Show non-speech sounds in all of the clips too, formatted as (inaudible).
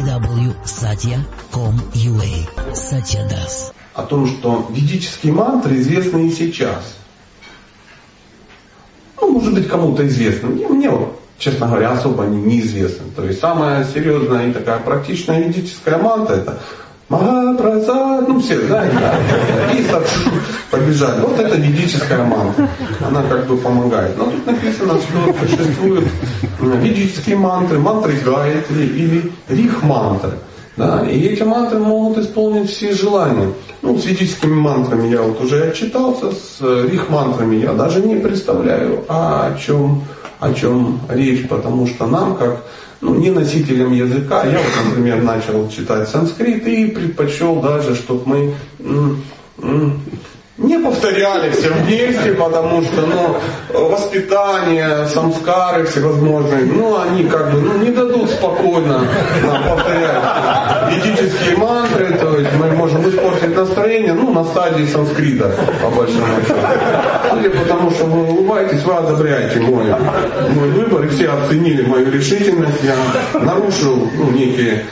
www.satya.com.ua Satya Das. О том, что ведические мантры известны и сейчас. Ну, может быть, кому-то известны. Мне, мне честно говоря, особо они неизвестны. То есть самая серьезная и такая практичная ведическая мантра это Махапрасад, ну все, да, и побежали. Вот это ведическая мантра. Она как бы помогает. Но тут написано, что существуют ведические мантры, мантры Гайатри или рих-мантры. Да, и эти мантры могут исполнить все желания. Ну, с ведическими мантрами я вот уже отчитался, с рих-мантрами я даже не представляю, о чем, о чем речь, потому что нам, как ну, не носителем языка. Я вот, например, начал читать санскрит и предпочел даже, чтобы мы не повторяли все вместе, потому что ну, воспитание, самскары всевозможные, ну они как бы ну, не дадут спокойно нам повторять ведические мантры, то есть мы можем испортить настроение ну, на стадии санскрита, по большому счету. Или потому что вы улыбаетесь, вы одобряете мой, мой выбор, и все оценили мою решительность, я нарушил ну, некие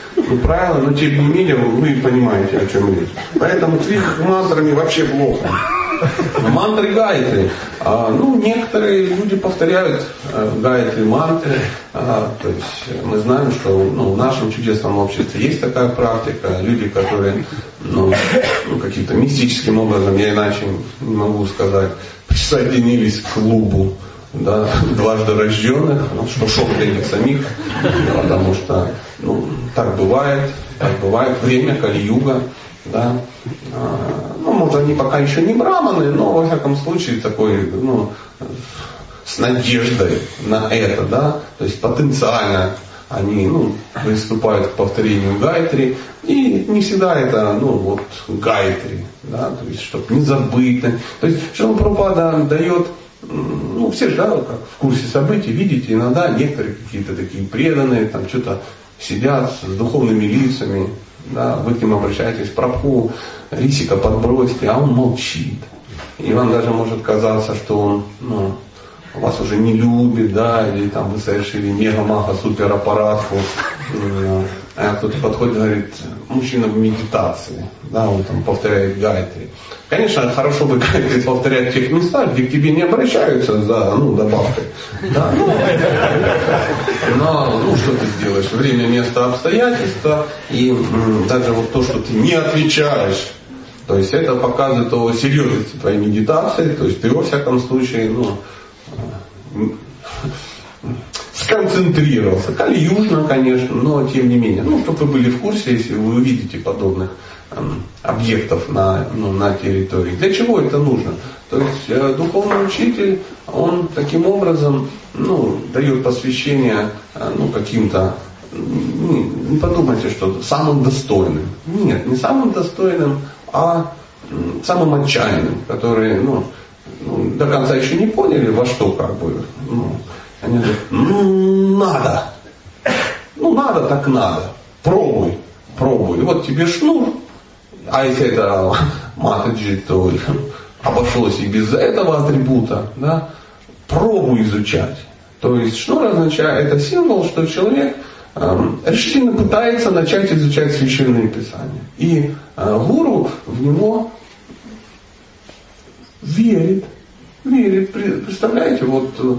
правила, но тем не менее вы понимаете, о чем речь. Поэтому с их мантрами вообще плохо. Мантры гайты. А, ну, некоторые люди повторяют а, гайты мантры. А, то есть мы знаем, что ну, в нашем чудесном обществе есть такая практика. Люди, которые ну, ну, каким-то мистическим образом, я иначе не могу сказать, присоединились к клубу да, дважды рожденных, ну, что шок для них самих, потому что ну, так бывает, так бывает время Кали-юга, да. Они пока еще не браманы, но, во всяком случае, такой, ну, с надеждой на это, да, то есть потенциально они ну, приступают к повторению гайтри, и не всегда это, ну, вот, гайтри, да, то есть, чтобы не забыть. То есть, Шила Прабхупада дает, ну, все же, да, как в курсе событий, видите, иногда некоторые какие-то такие преданные, там, что-то сидят с духовными лицами, да, вы к нему обращаетесь, прабху, рисика подбросьте, а он молчит. И вам даже может казаться, что он ну, вас уже не любит, да, или там вы совершили мега-маха супер аппаратку. А кто-то подходит и говорит, мужчина в медитации, да, он там повторяет гайтри. Конечно, хорошо бы гайтри повторять в тех местах, где к тебе не обращаются за ну, добавкой. Да? Но ну, что ты сделаешь? Время, место, обстоятельства. И даже вот то, что ты не отвечаешь то есть это показывает о серьезности твоей медитации, то есть ты во всяком случае ну, сконцентрировался. Кали-южно, конечно, но тем не менее. Ну, чтобы вы были в курсе, если вы увидите подобных эм, объектов на, ну, на территории. Для чего это нужно? То есть э, духовный учитель, он таким образом ну, дает посвящение э, ну, каким-то не подумайте, что самым достойным. Нет, не самым достойным, а самым отчаянным, которые ну, ну, до конца еще не поняли, во что как бы. Ну, они говорят, ну надо. Ну надо, так надо. Пробуй, пробуй. Вот тебе шнур. А если это (laughs) матаджи, то обошлось и без этого атрибута. Да? Пробуй изучать. То есть шнур означает, это символ, что человек эм, решительно пытается начать изучать священные писания. И э, гуру в него верит. Верит. Представляете, вот э,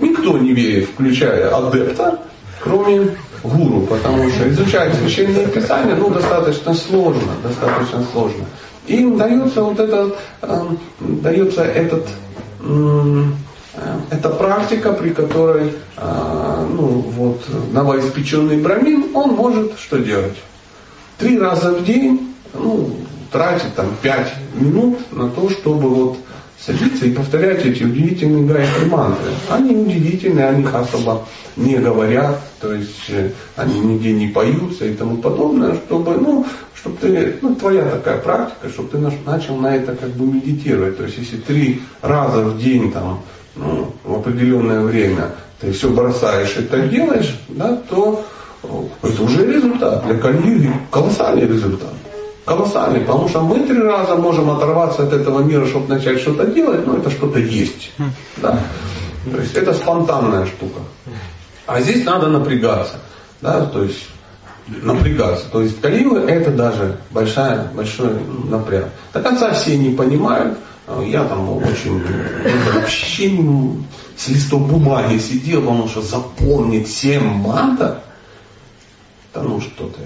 никто не верит, включая адепта, кроме гуру, потому что изучать священные писания ну, достаточно сложно, достаточно сложно. Им дается вот этот, э, дается этот, э, эта практика, при которой э, ну, вот, новоиспеченный брамин, он может что делать? Три раза в день, ну, тратить там пять минут на то, чтобы вот садиться и повторять эти удивительные гайки мантры. Они удивительные, о них особо не говорят, то есть э, они нигде не поются и тому подобное, чтобы, ну, чтобы ты, ну, твоя такая практика, чтобы ты начал на это как бы медитировать. То есть если три раза в день там, ну, в определенное время ты все бросаешь и так делаешь, да, то это уже результат. Для кальюги колоссальный результат колоссальный, потому что мы три раза можем оторваться от этого мира, чтобы начать что-то делать, но это что-то есть. Да? То есть это спонтанная штука. А здесь надо напрягаться. Да? То есть напрягаться. То есть калилы это даже большая, большой напряг. До конца все не понимают. Я там очень вообще с листом бумаги сидел, потому что запомнить 7 матов, да ну что ты.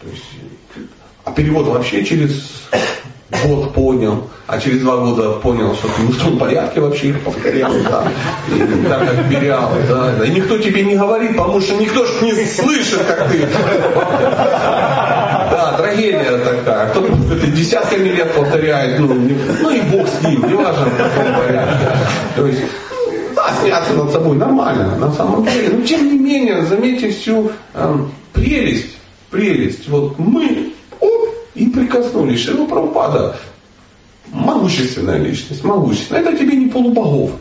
То есть, а перевод вообще через год понял, а через два года понял, что ты в том порядке вообще их повторял, да, и так как берял, да, да, и никто тебе не говорит, потому что никто же не слышит, как ты. Да, трагедия такая. Кто-то это десятками лет повторяет, ну, не, ну и бог с ним, не важно в каком порядке. То есть, да, сняться над собой нормально, на самом деле. Но тем не менее, заметьте всю э, прелесть, прелесть. Вот мы и прикоснулись. Шила Прабхупада могущественная личность, могущественная. Это тебе не полубогов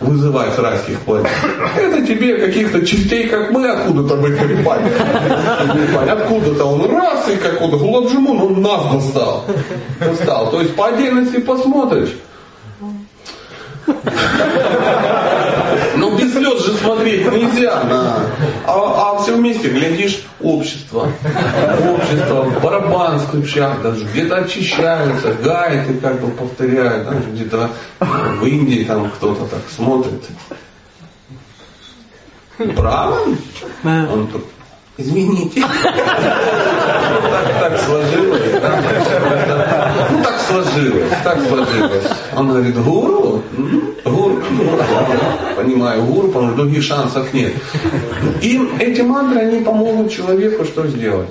вызывать с райских планет. Это тебе каких-то частей, как мы, откуда-то выгребать. Откуда-то он раз, и какой-то Гуладжимун, он нас достал. достал. То есть по отдельности посмотришь. Ну без слез же смотреть (laughs) нельзя. На... А, а все вместе, глядишь, общество. Общество, барабан ключах даже, где-то очищаются, гайты как бы повторяют, да, где-то в Индии там кто-то так смотрит. Право? Он тут Извините. (laughs) Так, так сложилось. Сложилось, так сложилось. Он говорит, гуру? Гуру. Понимаю, гуру, потому что других шансов нет. И эти мантры, они помогут человеку что сделать?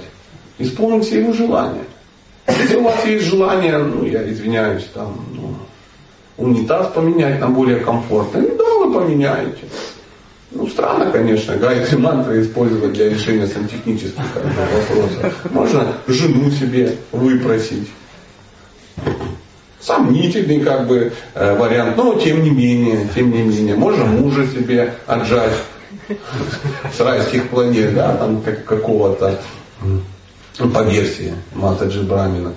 Исполнить все его желания. Если у вас есть желание, ну я извиняюсь, там, ну, унитаз поменять на более комфортный, ну да, вы поменяете. Ну, странно, конечно, гайцы мантры использовать для решения сантехнических вопросов. Можно жену себе выпросить. Сомнительный как бы э, вариант, но тем не менее, тем не менее, можно мужа себе отжать с райских планет, да, там как, какого-то, по версии Матаджи Брамина.